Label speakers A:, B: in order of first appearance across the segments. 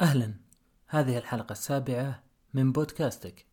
A: أهلا. هذه الحلقة السابعة من بودكاستك.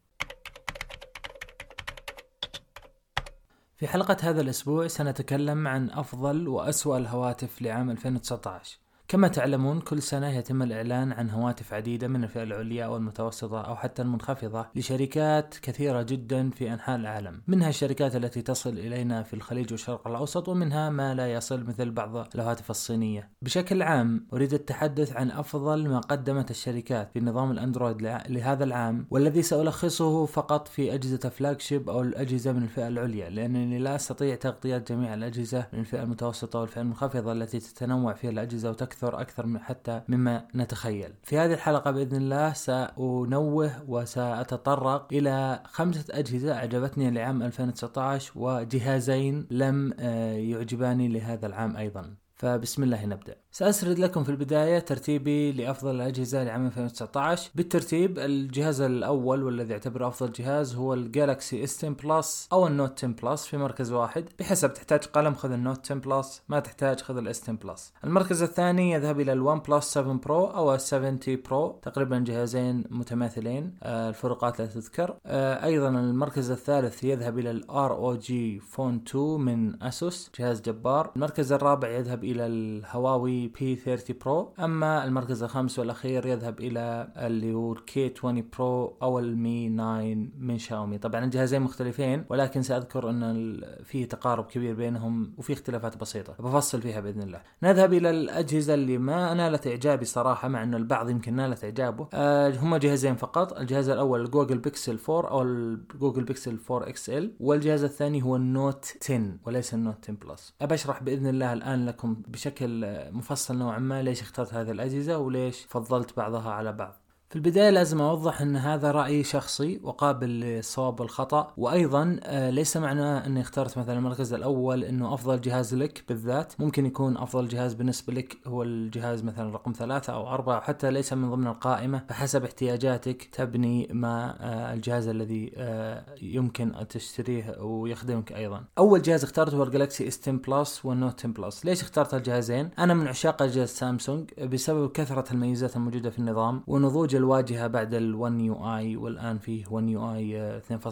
A: في حلقة هذا الأسبوع سنتكلم عن أفضل وأسوأ الهواتف لعام 2019 كما تعلمون كل سنة يتم الإعلان عن هواتف عديدة من الفئة العليا أو المتوسطة أو حتى المنخفضة لشركات كثيرة جدا في أنحاء العالم. منها الشركات التي تصل إلينا في الخليج والشرق الأوسط ومنها ما لا يصل مثل بعض الهواتف الصينية. بشكل عام أريد التحدث عن أفضل ما قدمت الشركات في نظام الأندرويد لهذا العام والذي سألخصه فقط في أجهزة flagship أو الأجهزة من الفئة العليا لأنني لا أستطيع تغطية جميع الأجهزة من الفئة المتوسطة والفئة المنخفضة التي تتنوع فيها الأجهزة وتكثر أكثر أكثر من حتى مما نتخيل. في هذه الحلقة بإذن الله سأنوه وسأتطرق إلى خمسة أجهزة أعجبتني لعام 2019 وجهازين لم آه، يعجباني لهذا العام أيضا. فبسم الله نبدأ. سأسرد لكم في البداية ترتيبي لأفضل الأجهزة لعام 2019 بالترتيب الجهاز الأول والذي أعتبره أفضل جهاز هو ال Galaxy S 10 Plus أو ال Note 10 Plus في مركز واحد. بحسب تحتاج قلم خذ ال Note 10 Plus ما تحتاج خذ ال S 10 Plus المركز الثاني يذهب إلى ال OnePlus 7 Pro أو ال 7T Pro تقريبا جهازين متماثلين آه، الفروقات لا تذكر. آه، أيضا المركز الثالث يذهب إلى ال ROG Phone 2 من أسوس جهاز جبار. المركز الرابع يذهب إلى الهواوي P 30 Pro أما المركز الخامس والأخير يذهب إلى اللي هو ال K 20 Pro أو ال Mi 9 من شاومي. طبعا الجهازين مختلفين ولكن سأذكر أن في تقارب كبير بينهم وفي اختلافات بسيطة. بفصل فيها بإذن الله. نذهب إلى الأجهزة اللي ما نالت إعجابي صراحة مع إنه البعض يمكن نالت إعجابه. أه هم جهازين فقط. الجهاز الأول الجوجل بيكسل 4 أو الجوجل بيكسل 4 XL والجهاز الثاني هو ال Note 10 وليس ال Note 10 Plus ابى اشرح بإذن الله الآن لكم بشكل مفصل نوعا ما ليش اخترت هذه الأجهزة وليش فضلت بعضها على بعض. في البداية لازم أوضح أن هذا رأيي شخصي وقابل للصواب والخطأ وأيضا آه، ليس معنى أني اخترت مثلا المركز الأول أنه أفضل جهاز لك بالذات. ممكن يكون أفضل جهاز بالنسبة لك هو الجهاز مثلا رقم ثلاثة أو أربعة حتى ليس من ضمن القائمة. فحسب احتياجاتك تبني ما آه، الجهاز الذي آه، يمكن أن تشتريه ويخدمك أيضا. أول جهاز اخترته هو ال Galaxy S 10 Plus وال Note 10 Plus ليش اخترت الجهازين؟ أنا من عشاق أجهزة سامسونج بسبب كثرة الميزات الموجودة في النظام ونضوج الواجهة بعد ال1 يو اي والآن فيه 1 UI 2.0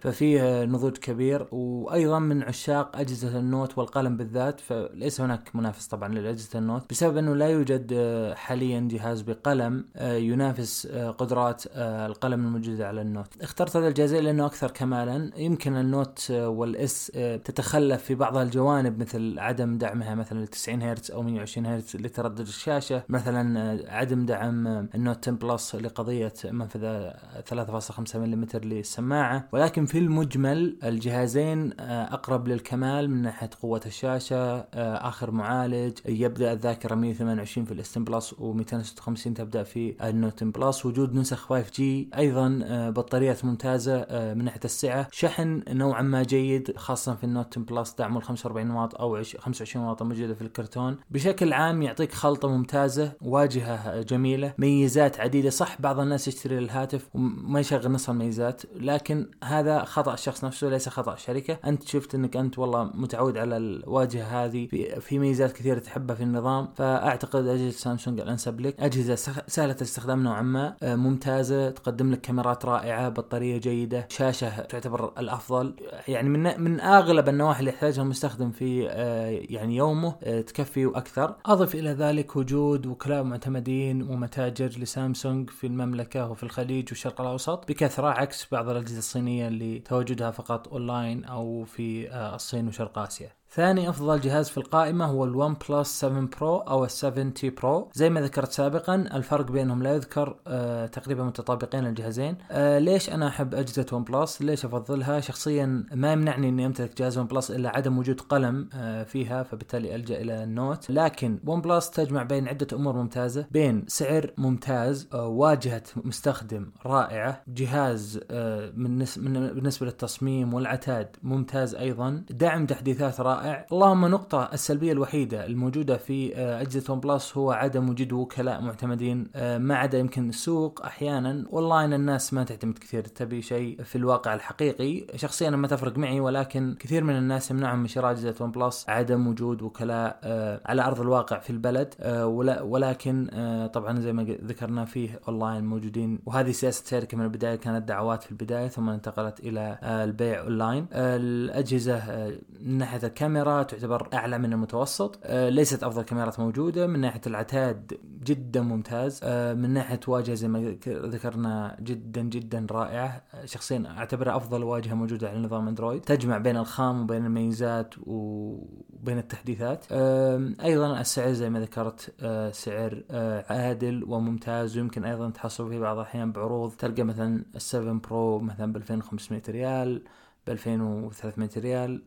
A: ففيه نضوج كبير وأيضا من عشاق أجهزة ال Note والقلم بالذات. فليس هناك منافس طبعا لأجهزة ال Note بسبب أنه لا يوجد آه، حاليا جهاز بقلم آه، ينافس آه، قدرات القلم الموجودة على ال Note. اخترت هذا الجهازين لأنه أكثر كمالا. يمكن ال Note وال S تتخلف في بعض الجوانب مثل عدم دعمها مثلا 90 هرتز أو 120 هرتز لتردد الشاشة مثلا عدم دعم ال Note 10 Plus قضيه منفذ 3.5 ملم للسماعة ولكن في المجمل الجهازين آه، أقرب للكمال من ناحية قوة الشاشة آه، آخر معالج يبدأ الذاكرة 128 في ال S10 Plus و256 تبدأ في ال Note Plus وجود نسخ 5G أيضا آه، بطاريات ممتازة من ناحية السعة. شحن نوعا ما جيد خاصة في ال Note Plus دعم ال 45 واط أو 25 واط الموجوده في الكرتون. بشكل عام يعطيك خلطة ممتازة واجهة جميلة ميزات عديدة صح بعض الناس يشتري الهاتف وما يشغل نص الميزات لكن هذا خطأ الشخص نفسه ليس خطأ الشركة. أنت شفت إنك أنت والله متعود على الواجهة هذه في, ميزات كثيرة تحبها في النظام. فأعتقد أجهزة سامسونج الانسب لك اجهزه سهلة الاستخدام نوعا ما آه، ممتازة تقدم لك كاميرات رائعة بطارية جيدة شاشة تعتبر الأفضل. يعني من من أغلب النواحي اللي يحتاجها المستخدم في آه، يعني يومه آه، تكفي وأكثر أضف إلى ذلك وجود وكلاء معتمدين ومتاجر لسامسونج. في المملكه المملكة وفي الخليج والشرق الأوسط بكثرة عكس بعض الأجهزة الصينية اللي تواجدها فقط أونلاين أو في آه، الصين وشرق آسيا. ثاني أفضل جهاز في القائمة هو ال OnePlus 7 Pro أو ال 7T Pro. زي ما ذكرت سابقا الفرق بينهم لا يذكر آه تقريبا متطابقين الجهازين. آه ليش أنا أحب أجهزة OnePlus ليش أفضلها؟ شخصيا ما يمنعني إني أمتلك جهاز OnePlus إلا عدم وجود قلم آه فيها فبالتالي ألجأ إلى ال Note. لكن OnePlus تجمع بين عدة أمور ممتازة. بين سعر ممتاز آه واجهة مستخدم رائعة جهاز آه من, بالنسبة للتصميم والعتاد ممتاز أيضا دعم تحديثات رائعة. رائع. اللهم النقطة السلبية الوحيدة الموجودة في آه، أجهزة OnePlus هو عدم وجود وكلاء معتمدين آه، ما عدا يمكن السوق أحيانا. اونلاين الناس ما تعتمد كثير تبي شيء في الواقع الحقيقي. شخصيا ما تفرق معي ولكن كثير من الناس يمنعهم من شراء أجهزة OnePlus عدم وجود وكلاء على أرض الواقع في البلد ولكن طبعا زي ما ذكرنا فيه اونلاين موجودين. وهذه سياسة الشركة من البداية كانت دعوات في البداية ثم انتقلت إلى البيع اونلاين الأجهزة من ناحية الكاميرا تعتبر أعلى من المتوسط. آه، ليست أفضل كاميرات موجودة. من ناحية العتاد جدا ممتاز. آه، من ناحية واجهة زي ما ذكرنا جدا جدا رائعة. شخصيا اعتبرها أفضل واجهة موجودة على نظام أندرويد. تجمع بين الخام وبين الميزات وبين التحديثات. أيضا السعر زي ما ذكرت آه، سعر عادل وممتاز. ويمكن أيضا تحصل فيه بعض الأحيان بعروض. تلقى مثلا ال 7 Pro مثلا ب 2500 ريال ب 2300 ريال.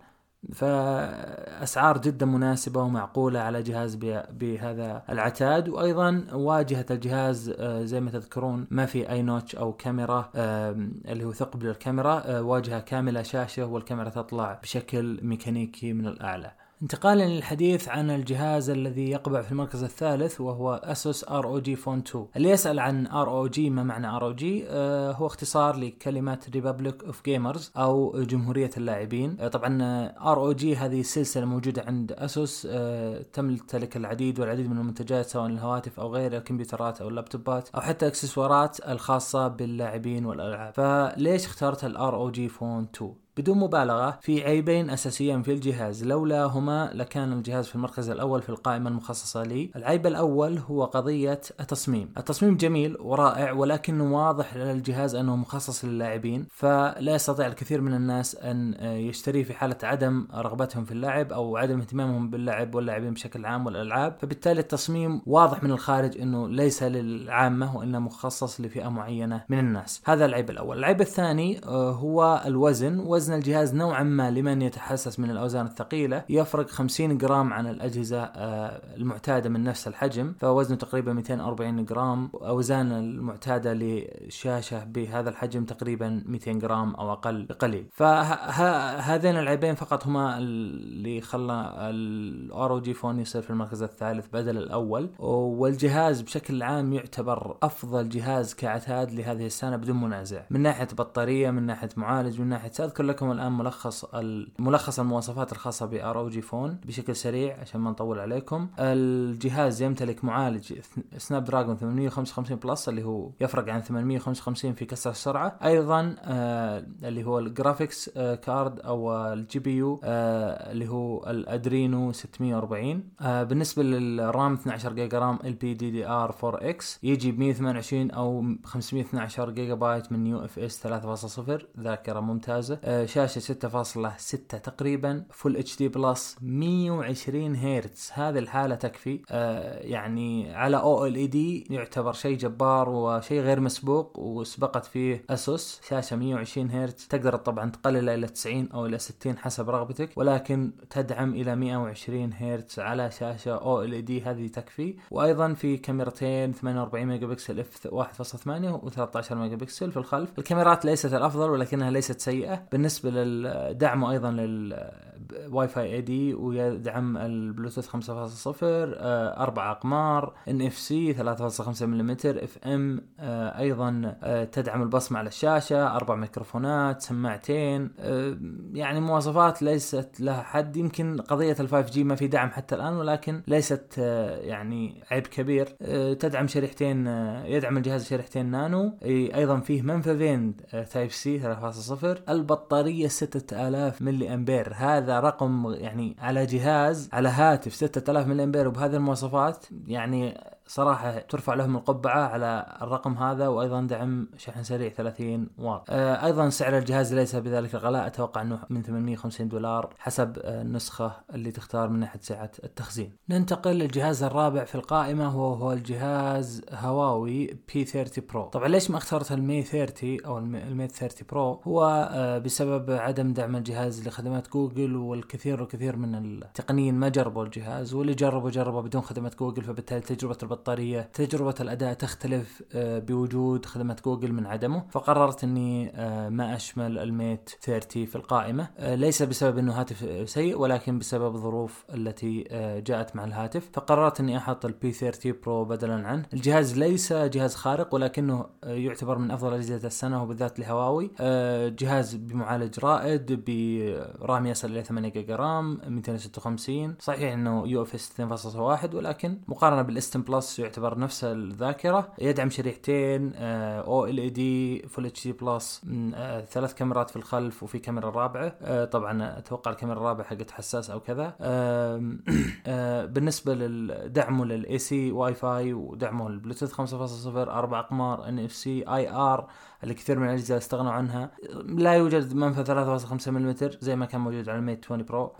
A: فأسعار جدا مناسبة ومعقولة على جهاز بهذا العتاد. وأيضا واجهة الجهاز آه، زي ما تذكرون ما في أي notch أو كاميرا اللي هو ثقب للكاميرا آه، واجهة كاملة شاشة والكاميرا تطلع بشكل ميكانيكي من الأعلى. انتقالا للحديث عن الجهاز الذي يقبع في المركز الثالث وهو ASUS ROG Phone 2 اللي يسأل عن ROG ما معنى ROG هو اختصار لكلمه Republic of Gamers أو جمهورية اللاعبين. آه طبعا ROG هذه سلسله موجودة عند ASUS آه تمتلك العديد والعديد من المنتجات سواء الهواتف أو غير الكمبيوترات أو اللابتوبات أو حتى إكسسوارات الخاصة باللاعبين والألعاب. فليش اخترت ال ROG Phone 2 بدون مبالغة في عيبين أساسيين في الجهاز. لولاهما لكان الجهاز في المركز الأول في القائمة المخصصة لي. العيب الأول هو قضية التصميم. التصميم جميل ورائع ولكنه واضح للجهاز أنه مخصص للاعبين فلا يستطيع الكثير من الناس أن يشتريه في حالة عدم رغبتهم في اللعب أو عدم اهتمامهم باللعب واللاعبين بشكل عام والألعاب. فبالتالي التصميم واضح من الخارج أنه ليس للعامة وإنه مخصص لفئة معينة من الناس. هذا العيب الأول. العيب الثاني آه، هو الوزن. وزن وزن الجهاز نوعا ما لمن يتحسس من الأوزان الثقيلة يفرق 50 جرام عن الأجهزة آه، المعتادة من نفس الحجم. فوزنه تقريبا 240 جرام. أوزان المعتادة لشاشة بهذا الحجم تقريبا 200 جرام أو أقل بقليل فهذين العيبين فقط هما اللي خلى ال ROG Phone يصير في المركز الثالث بدل الأول. والجهاز بشكل عام يعتبر أفضل جهاز كعتاد لهذه السنة بدون منازع. من ناحية بطارية من ناحية معالج من ناحية سأذكر لك لكم الآن ملخص ملخص المواصفات الخاصة ب ROG Phone بشكل سريع عشان ما نطول عليكم. الجهاز يمتلك معالج Snapdragon 855 Plus اللي هو يفرق عن 855 في كسر السرعة. أيضا آه اللي هو ال graphics آه card أو ال GPU آه اللي هو ال Adreno 640 آه بالنسبة للرام 12 جيجا رام ال بي دي دي ار 4 إكس يجي ب 128 أو 512 جيجا بايت من UFS 3.0 ذاكرة ممتازة. آه شاشة 6.6 تقريبا Full HD Plus 120 هرتز. هذه الحالة تكفي. آه يعني على OLED يعتبر شيء جبار وشيء غير مسبوق وسبقت فيه ASUS شاشة 120 هرتز. تقدر طبعا تقللها إلى 90 أو إلى 60 حسب رغبتك ولكن تدعم إلى 120 هرتز على شاشة OLED هذه تكفي. وأيضا في كاميرتين 48 ميجا بكسل F 1.8 و13 ميجا بكسل في الخلف. الكاميرات ليست الأفضل ولكنها ليست سيئة. بالنسبة لدعمه أيضا للواي فاي AD ويدعم البلوتوث 5.0 آه، أربع أقمار NFC 3.5 ملم FM أيضا آه، تدعم البصمة على الشاشة أربع ميكروفونات سماعتين آه، يعني مواصفات ليست لها حد. يمكن قضية ال 5 G ما في دعم حتى الآن ولكن ليست يعني عيب كبير. تدعم شريحتين يدعم الجهاز شريحتين نانو. أيضا فيه منفذين Type C 3.0 البطارية 6000 ملي أمبير. هذا رقم يعني على جهاز على هاتف 6000 ملي أمبير. وبهذه المواصفات يعني صراحة ترفع لهم القبعة على الرقم هذا وأيضا دعم شحن سريع 30 واط. آه أيضا سعر الجهاز ليس بذلك الغلاء أتوقع أنه من 850 دولار حسب آه النسخة اللي تختار من ناحية سعة التخزين. ننتقل للجهاز الرابع في القائمة وهو الجهاز هواوي P 30 Pro طبعا ليش ما اخترت ال Mate 30 أو ال Mate 30 Pro هو آه بسبب عدم دعم الجهاز لخدمات جوجل والكثير والكثير من التقنيين ما جربوا الجهاز واللي جربوا جربوا بدون خدمات جوجل فبالتالي تجربة البطارية تجربة الأداء تختلف آه، بوجود خدمة جوجل من عدمه. فقررت أني آه، ما أشمل ال Mate 30 في القائمة. آه، ليس بسبب أنه هاتف سيء ولكن بسبب الظروف التي جاءت مع الهاتف. فقررت أني أحط ال P 30 Pro بدلا عنه. الجهاز ليس جهاز خارق ولكنه يعتبر من أفضل أجهزة السنة وبالذات لهواوي. جهاز بمعالج رائد ب RAM يصل إلى 8 جيجا RAM 256 صحيح أنه UFS 2.1 ولكن مقارنة بال S10 Plus يعتبر نفس الذاكرة يدعم شريحتين أو ال اي دي فول اتش دي بلس ثلاث كاميرات في الخلف وفي كاميرا رابعة. آه، طبعا أتوقع الكاميرا الرابعة حقت حساس أو كذا. آه، بالنسبة لدعمه لل AC واي فاي ودعمه للبلوتوث 5.0 أربع أقمار NFC IR اللي كثير من الأجهزة استغنوا عنها. لا يوجد منفذ 3.5 ملم زي ما كان موجود على ال Mate 20 Pro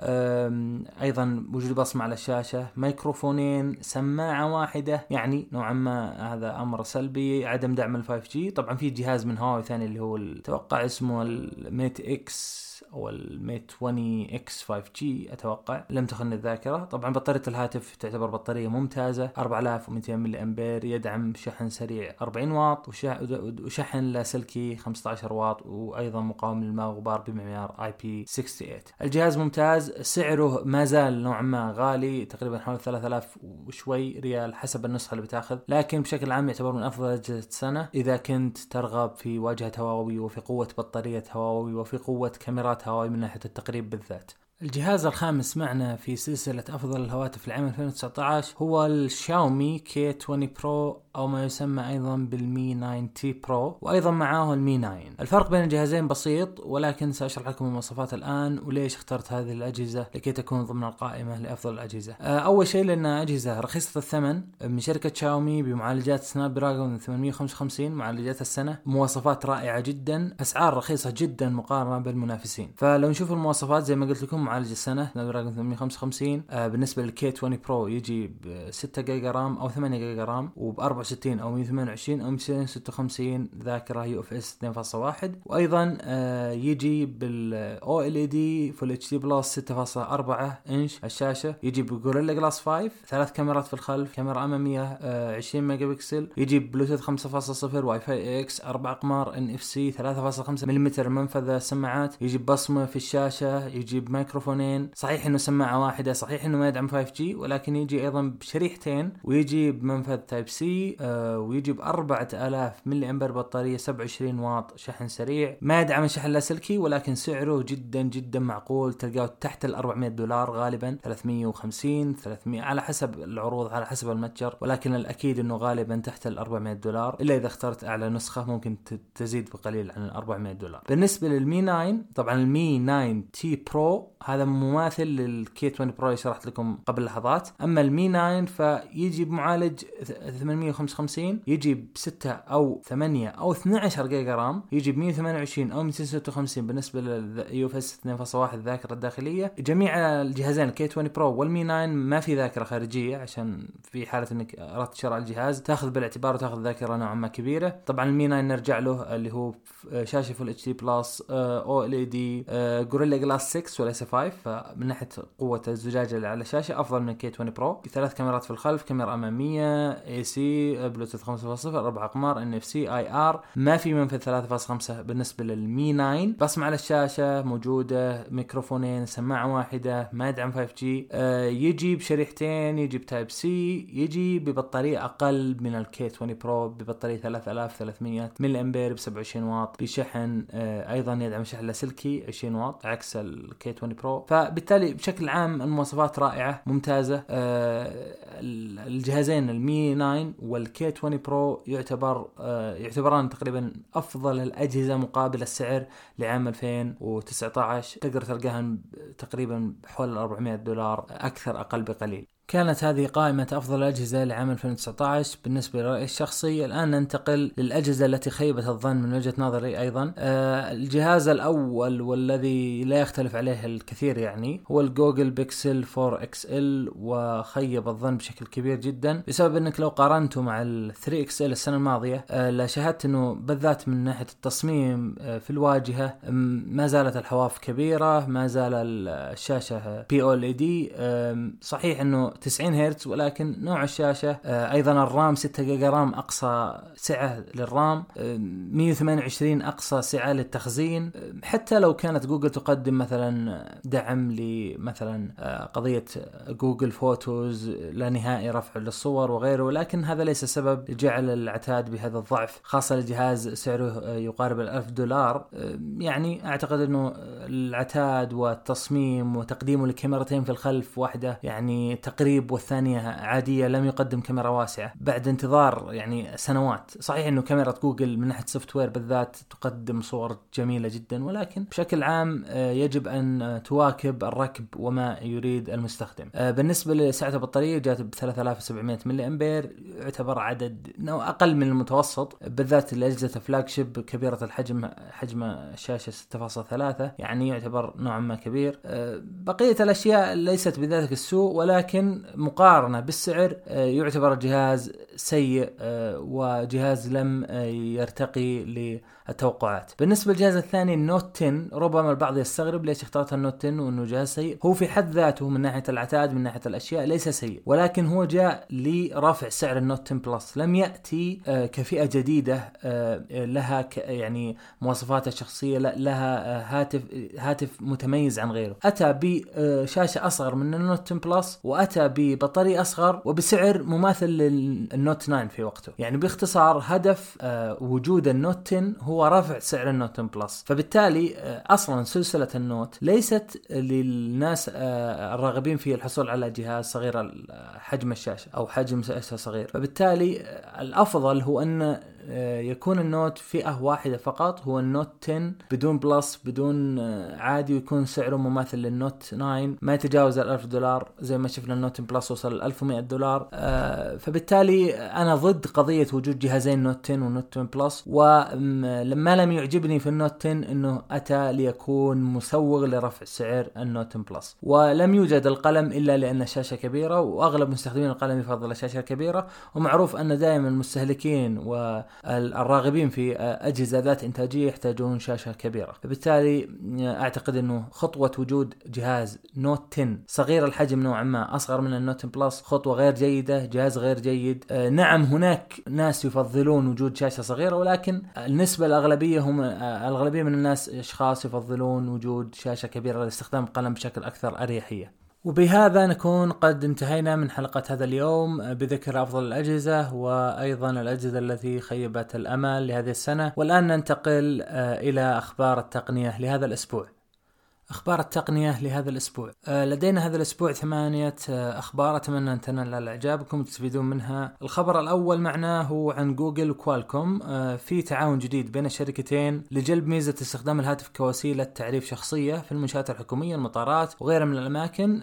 A: أيضا وجود بصمة على الشاشة ميكروفونين سماعة واحدة يعني نوعا ما هذا أمر سلبي عدم دعم ال 5 G طبعا في جهاز من هواوي ثاني اللي هو أتوقع اسمه ال Mate X أو ال Mate 20 X 5 G أتوقع. لم تخني الذاكرة. طبعا بطارية الهاتف تعتبر بطارية ممتازة 4200 ملي أمبير يدعم شحن سريع 40 واط وشحن لاسلكي 15 واط وأيضا مقاوم للماء وغبار بمعيار IP 68 الجهاز ممتاز سعره ما زال نوعا ما غالي تقريبا حوالي 3000 وشوي ريال حسب النسخة اللي بتاخذ لكن بشكل عام يعتبر من أفضل أجهزة السنة. إذا كنت ترغب في واجهة هواوي وفي قوة بطارية هواوي وفي قوة كاميرات هواوي من ناحية التقريب بالذات. الجهاز الخامس معنا في سلسلة أفضل الهواتف لعام 2019 هو الشاومي K 20 أو ما يسمى أيضا بال Mi 9 T Pro وأيضا معاه ال Mi 9 الفرق بين الجهازين بسيط ولكن سأشرح لكم المواصفات الآن وليش اخترت هذه الأجهزة لكي تكون ضمن القائمة لأفضل الأجهزة. آه، أول شيء لأنها أجهزة رخيصة الثمن من شركة شاومي بمعالجات Snapdragon 855 معالجات السنة مواصفات رائعة جدا أسعار رخيصة جدا مقارنة بالمنافسين. فلو نشوف المواصفات زي ما قلت لكم معالج السنة Snapdragon 855 آه بالنسبة لل K 20 Pro يجي ب 6 جيجا RAM أو 8 جيجا RAM وب 64 أو 128 أو 256 ذاكرة UFS 2.1 وأيضا آه يجي بال OLED Full HD Plus 6.4 إنش الشاشة. يجي ب Gorilla Glass 5 ثلاث كاميرات في الخلف كاميرا أمامية آه 20 ميجا بكسل يجي بلوتوث 5.0 واي فاي X أربع أقمار NFC 3.5 ملم منفذ السماعات يجي بصمة في الشاشة يجي بمايكرو ميكروفونين صحيح إنه سماعة واحدة صحيح إنه ما يدعم 5 G ولكن يجي أيضا بشريحتين ويجي بمنفذ Type C آه ويجي ب 4000 ملي أمبير بطارية 27 واط شحن سريع. ما يدعم الشحن اللاسلكي ولكن سعره جدا جدا معقول. تلقاه تحت ال 400 دولار غالبا 350 300 على حسب العروض على حسب المتجر. ولكن الأكيد إنه غالبا تحت ال 400 دولار. إلا إذا اخترت أعلى نسخة ممكن تزيد بقليل عن ال 400 دولار. بالنسبة لل Mi 9 طبعا ال Mi 9 T Pro هذا مماثل لل K 20 Pro اللي شرحت لكم قبل لحظات. أما ال Mi 9 فيجي بمعالج 855 يجي ب 6 أو 8 أو 12 جيجا RAM يجي ب 128 أو 256 بالنسبة لل UFS 2.1 الذاكرة الداخلية. جميع الجهازين ال K 20 Pro وال Mi 9 ما في ذاكرة خارجية عشان في حالة إنك أردت شراء الجهاز. تاخذ بالاعتبار وتاخذ ذاكرة نوعا ما كبيرة. طبعا ال Mi 9 نرجع له اللي هو شاشة فول إتش دي بلس أو إل إي دي جوريلا جلاس 6 وليس 5 فمن ناحية قوة الزجاجة اللي على الشاشة أفضل من K 20 Pro. ثلاث كاميرات في الخلف كاميرا أمامية AC بلوتوث 5.0 أربع اقمار NFC IR. ما في منفذ 3.5 بالنسبة لل Mi 9 بصمه على الشاشة موجودة ميكروفونين سماعة واحدة ما يدعم 5 G. آه يجي بشريحتين يجي ب Type C يجي ببطارية أقل من ال K 20 Pro ببطارية 3300 ملي أمبير ب 27 واط. بشحن آه أيضا يدعم شحن لاسلكي 20 واط عكس ال K 20 Pro. فبالتالي بشكل عام المواصفات رائعة ممتازة. آه الجهازين ال Mi 9 وال K 20 Pro يعتبر آه يعتبران تقريبا أفضل الأجهزة مقابل السعر لعام 2019 تقدر تلقاها تقريبا حول 400 دولار أكثر أقل بقليل. كانت هذه قائمة أفضل الأجهزة لعام 2019 بالنسبة لرأيي الشخصي. الآن ننتقل للأجهزة التي خيبت الظن من وجهة نظري أيضا. آه الجهاز الأول والذي لا يختلف عليه الكثير يعني هو ال Google Pixel 4 XL وخيب الظن بشكل كبير جدا بسبب أنك لو قارنته مع ال 3 XL السنة الماضية آه لشاهدت أنه بالذات من ناحية التصميم آه في الواجهة ما زالت الحواف كبيرة ما زال الشاشة P OLED صحيح أنه 90 هرتز ولكن نوع الشاشة آه، أيضا ال RAM 6 جيجا RAM أقصى سعة لل RAM 128 أقصى سعة للتخزين. حتى لو كانت جوجل تقدم مثلا دعم لمثلا قضية Google Photos لا نهائي رفع للصور وغيره ولكن هذا ليس سبب لجعل العتاد بهذا الضعف خاصة الجهاز سعره يقارب الألف دولار. يعني أعتقد أنه العتاد والتصميم وتقديمه لكاميرتين في الخلف واحدة يعني تقريب والثانية عادية لم يقدم كاميرا واسعة. بعد انتظار يعني سنوات. صحيح إنه كاميرا جوجل من ناحية software بالذات تقدم صور جميلة جدا ولكن بشكل عام آه، يجب أن تواكب الركب وما يريد المستخدم. آه، بالنسبة لسعة البطارية جات ب 3700 ملي امبير يعتبر عدد أقل من المتوسط بالذات لأجهزة flagship كبيرة الحجم حجم الشاشة 6.3 يعني يعتبر نوعا ما كبير. آه، بقية الأشياء ليست بذلك السوء ولكن مقارنة بالسعر آه، يعتبر الجهاز سيء آه، وجهاز لم يرتقي التوقعات بالنسبة للجهاز الثاني ال Note 10 ربما البعض يستغرب ليش اخترت ال Note 10 وإنه جهاز سيء. هو في حد ذاته من ناحية العتاد من ناحية الأشياء ليس سيء ولكن هو جاء لرفع سعر ال Note 10 Plus لم يأتي آه، كفئة جديدة آه، لها يعني مواصفاتها الشخصية لها آه، هاتف هاتف متميز عن غيره. أتى بشاشه أصغر من ال Note 10 Plus وأتى ببطارية أصغر وبسعر مماثل لل Note 9 في وقته. يعني باختصار هدف وجود ال Note 10 هو رفع سعر ال Note 10 Plus. فبالتالي آه، أصلا سلسلة ال Note ليست للناس آه، الراغبين في الحصول على جهاز صغير حجم الشاشة أو حجم شاشة صغير. فبالتالي آه، الأفضل هو أن آه، يكون ال Note فئة واحدة فقط. هو ال Note 10 بدون Plus بدون آه، عادي ويكون سعره مماثل لل Note 9 ما يتجاوز ال 1000 دولار. زي ما شفنا ال Note Plus وصل ل 1100 دولار. آه، فبالتالي أنا ضد قضية وجود جهازين Note 10 و Note 10 Plus ولما لم يعجبني في ال Note 10 إنه أتى ليكون مسوغ لرفع سعر ال Note 10 Plus. ولم يوجد القلم إلا لأن الشاشة كبيرة وأغلب مستخدمين القلم يفضل الشاشة الكبيرة ومعروف أن دائما المستهلكين و الراغبين في أجهزة ذات إنتاجية يحتاجون شاشة كبيرة. فبالتالي أعتقد إنه خطوة وجود جهاز Note 10 صغير الحجم نوعا ما أصغر من ال Note Plus خطوة غير جيدة جهاز غير جيد نعم هناك ناس يفضلون وجود شاشة صغيرة ولكن النسبة الأغلبية هم الأغلبية من الناس أشخاص يفضلون وجود شاشة كبيرة لاستخدام القلم بشكل أكثر أريحية. وبهذا نكون قد انتهينا من حلقة هذا اليوم. بذكر أفضل الأجهزة وأيضا الأجهزة التي خيبت الأمل لهذه السنة. والآن ننتقل آه، إلى أخبار التقنية لهذا الأسبوع. أخبار التقنية لهذا الأسبوع. آه، لدينا هذا الأسبوع ثمانية آه، أخبار أتمنى أن تنال إعجابكم وتستفيدون منها. الخبر الأول معنا هو عن جوجل وكوالكوم آه، في تعاون جديد بين الشركتين لجلب ميزة استخدام الهاتف كوسيلة تعريف شخصية في المنشآت الحكومية المطارات وغيرها من الأماكن.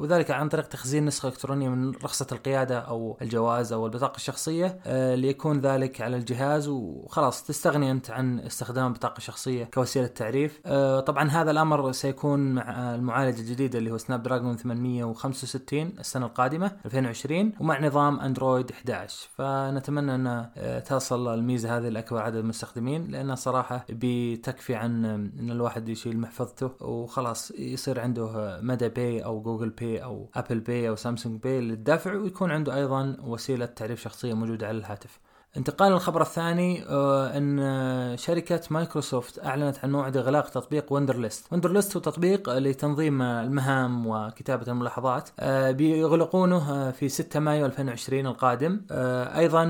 A: وذلك عن طريق تخزين نسخة إلكترونية من رخصة القيادة أو الجواز أو البطاقة الشخصية. ليكون ذلك على الجهاز وخلاص تستغني أنت عن استخدام البطاقة الشخصية كوسيلة تعريف طبعا هذا الأمر سيكون مع المعالج الجديد اللي هو Snapdragon 865 السنة القادمة 2020 ومع نظام Android 11 فنتمنى أن تصل الميزة هذه لأكبر عدد من المستخدمين لانها صراحة بتكفي عن أن الواحد يشيل محفظته وخلاص يصير عنده مدى Pay أو Google Pay أو Apple Pay أو Samsung Pay للدفع ويكون عنده أيضا وسيلة تعريف شخصية موجودة على الهاتف. انتقال للخبر الثاني آه، إن شركة مايكروسوفت أعلنت عن موعد إغلاق تطبيق Wunderlist. Wunderlist هو تطبيق لتنظيم المهام وكتابة الملاحظات آه، بيغلقونه في 6 مايو 2020 القادم. آه، أيضا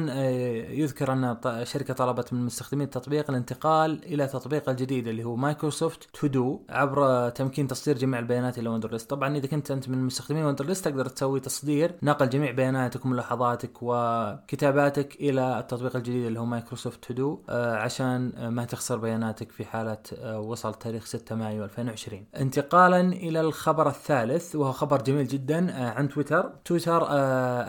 A: يذكر أن الشركة طلبت من مستخدمين التطبيق الانتقال إلى تطبيق الجديد اللي هو Microsoft To Do عبر تمكين تصدير جميع البيانات إلى Wunderlist. طبعا إذا كنت أنت من مستخدمين Wunderlist تقدر تسوي تصدير نقل جميع بياناتك وملاحظاتك وكتاباتك إلى التطبيق الجديد اللي هو Microsoft To Do آه عشان ما تخسر بياناتك في حالة آه وصل تاريخ 6 مايو 2020 انتقالا إلى الخبر الثالث وهو خبر جميل جدا آه عن تويتر. تويتر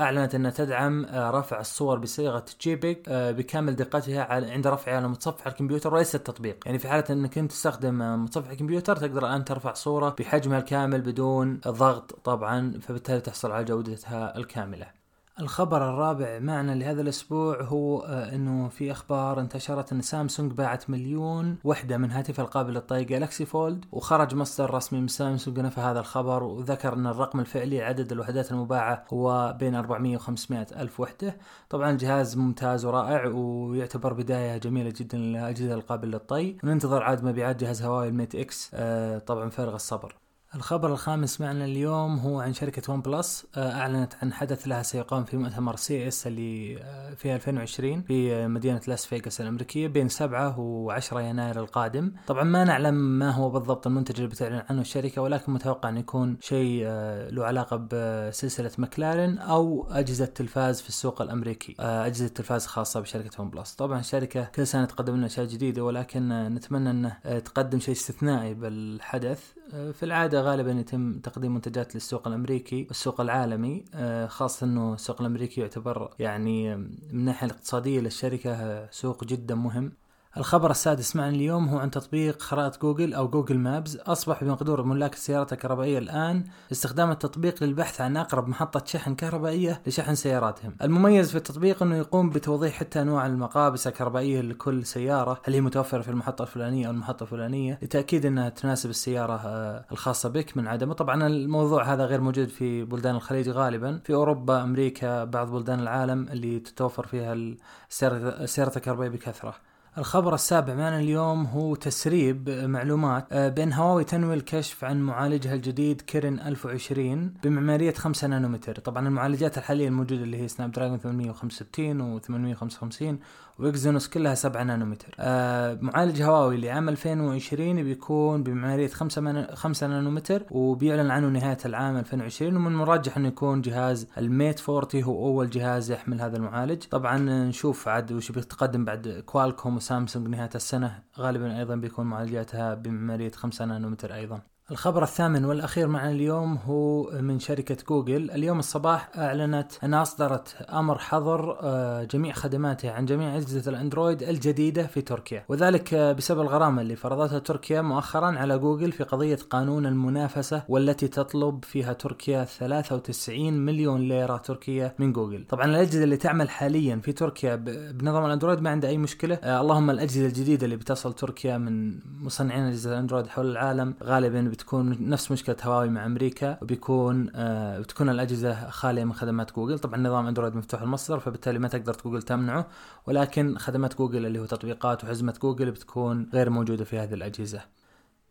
A: أعلنت أنها تدعم رفع الصور بصيغة JPEG آه بكامل دقتها عند رفعها على متصفح الكمبيوتر وليس التطبيق. يعني في حالة إنك أنت تستخدم متصفح الكمبيوتر تقدر الآن ترفع صورة بحجمها الكامل بدون ضغط طبعا فبالتالي تحصل على جودتها الكاملة. الخبر الرابع معنا لهذا الأسبوع هو آه، إنه في أخبار انتشرت إن سامسونج باعت مليون وحدة من هاتفها القابل للطي جالكسي فولد وخرج مصدر رسمي من سامسونج نفى هذا الخبر وذكر إن الرقم الفعلي عدد الوحدات المباعة هو بين 400 و 500 ألف وحدة. طبعا الجهاز ممتاز ورائع ويعتبر بداية جميلة جدا للأجهزة القابله للطي. وننتظر عاد مبيعات جهاز هواوي الميت X آه، طبعا فارغ الصبر. الخبر الخامس معنا اليوم هو عن شركة ون بلس آه، أعلنت عن حدث لها سيقام في مؤتمر CES اللي آه، في 2020 في مدينة لاس فيغاس الأمريكية بين 7 و 10 يناير القادم. طبعا ما نعلم ما هو بالضبط المنتج اللي بتعلن عنه الشركة ولكن متوقع أن يكون شيء آه، له علاقة بسلسلة مكلارن أو أجهزة تلفاز في السوق الأمريكي أجهزة تلفاز خاصة بشركة ون بلس طبعا الشركة كل سنة تقدم لنا أشياء جديدة ولكن نتمنى أنه تقدم شيء استثنائي بالحدث في العادة غالبا يتم تقديم منتجات للسوق الأمريكي والسوق العالمي آه، خاصة إنه السوق الأمريكي يعتبر يعني من الناحية الاقتصادية للشركة سوق جدا مهم. الخبر السادس معنا اليوم هو عن تطبيق خرائط جوجل أو جوجل مابز. أصبح بمقدور ملاك السيارات الكهربائية الآن استخدام التطبيق للبحث عن أقرب محطة شحن كهربائية لشحن سياراتهم. المميز في التطبيق أنه يقوم بتوضيح حتى أنواع المقابس الكهربائية لكل سيارة. هل هي متوفرة في المحطة الفلانية أو المحطة الفلانية؟ لتأكيد أنها تناسب السيارة آه، الخاصة بك من عدمه. طبعا الموضوع هذا غير موجود في بلدان الخليج غالبا. في أوروبا أمريكا بعض بلدان العالم اللي تتوفر فيها السيارة الكهربائية بكثرة. الخبر السابع معنا اليوم هو تسريب معلومات آه، بأن هواوي تنوي الكشف عن معالجها الجديد كيرن 1020 بمعمارية 5 نانومتر. طبعا المعالجات الحالية الموجودة اللي هي سناب دراجون 865 و 855 واكزينوس كلها 7 نانومتر. آه معالج هواوي لعام 2020 بيكون بمعمارية 5 من... 5 نانومتر وبيعلن عنه نهاية العام 2020 ومن المرجح إنه يكون جهاز الميت 40 هو أول جهاز يحمل هذا المعالج. طبعا نشوف عاد وش بيتقدم بعد كوالكوم وسامسونج نهاية السنة. غالبا أيضا بيكون معالجاتها بمعمارية 5 نانومتر أيضا. الخبر الثامن والأخير معنا اليوم هو من شركة جوجل. اليوم الصباح أعلنت أنها أصدرت أمر حظر آه، جميع خدماتها عن جميع أجهزة الأندرويد الجديدة في تركيا. وذلك بسبب الغرامة اللي فرضتها تركيا مؤخرا على جوجل في قضية قانون المنافسة والتي تطلب فيها تركيا 93 مليون ليرة تركية من جوجل. طبعا الأجهزة اللي تعمل حاليا في تركيا بنظام الأندرويد ما عندها أي مشكلة. آه، اللهم الأجهزة الجديدة اللي بتصل تركيا من مصنعين أجهزة الأندرويد حول العالم غالبا بتكون نفس مشكلة هواوي مع أمريكا وبيكون آه بتكون الأجهزة خالية من خدمات جوجل. طبعا نظام أندرويد مفتوح المصدر فبالتالي ما تقدر جوجل تمنعه. ولكن خدمات جوجل اللي هو تطبيقات وحزمه جوجل بتكون غير موجودة في هذه الأجهزة.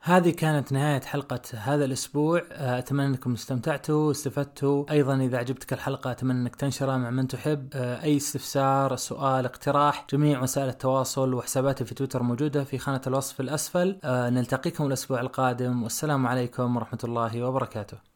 A: هذه كانت نهاية حلقة هذا الأسبوع. آه، أتمنى أنكم استمتعتوا واستفدتوا. أيضا إذا عجبتك الحلقة أتمنى أنك تنشرها مع من تحب. آه، أي استفسار سؤال اقتراح جميع وسائل التواصل وحساباتي في تويتر موجودة في خانة الوصف الأسفل. آه، نلتقيكم الأسبوع القادم. والسلام عليكم ورحمة الله وبركاته.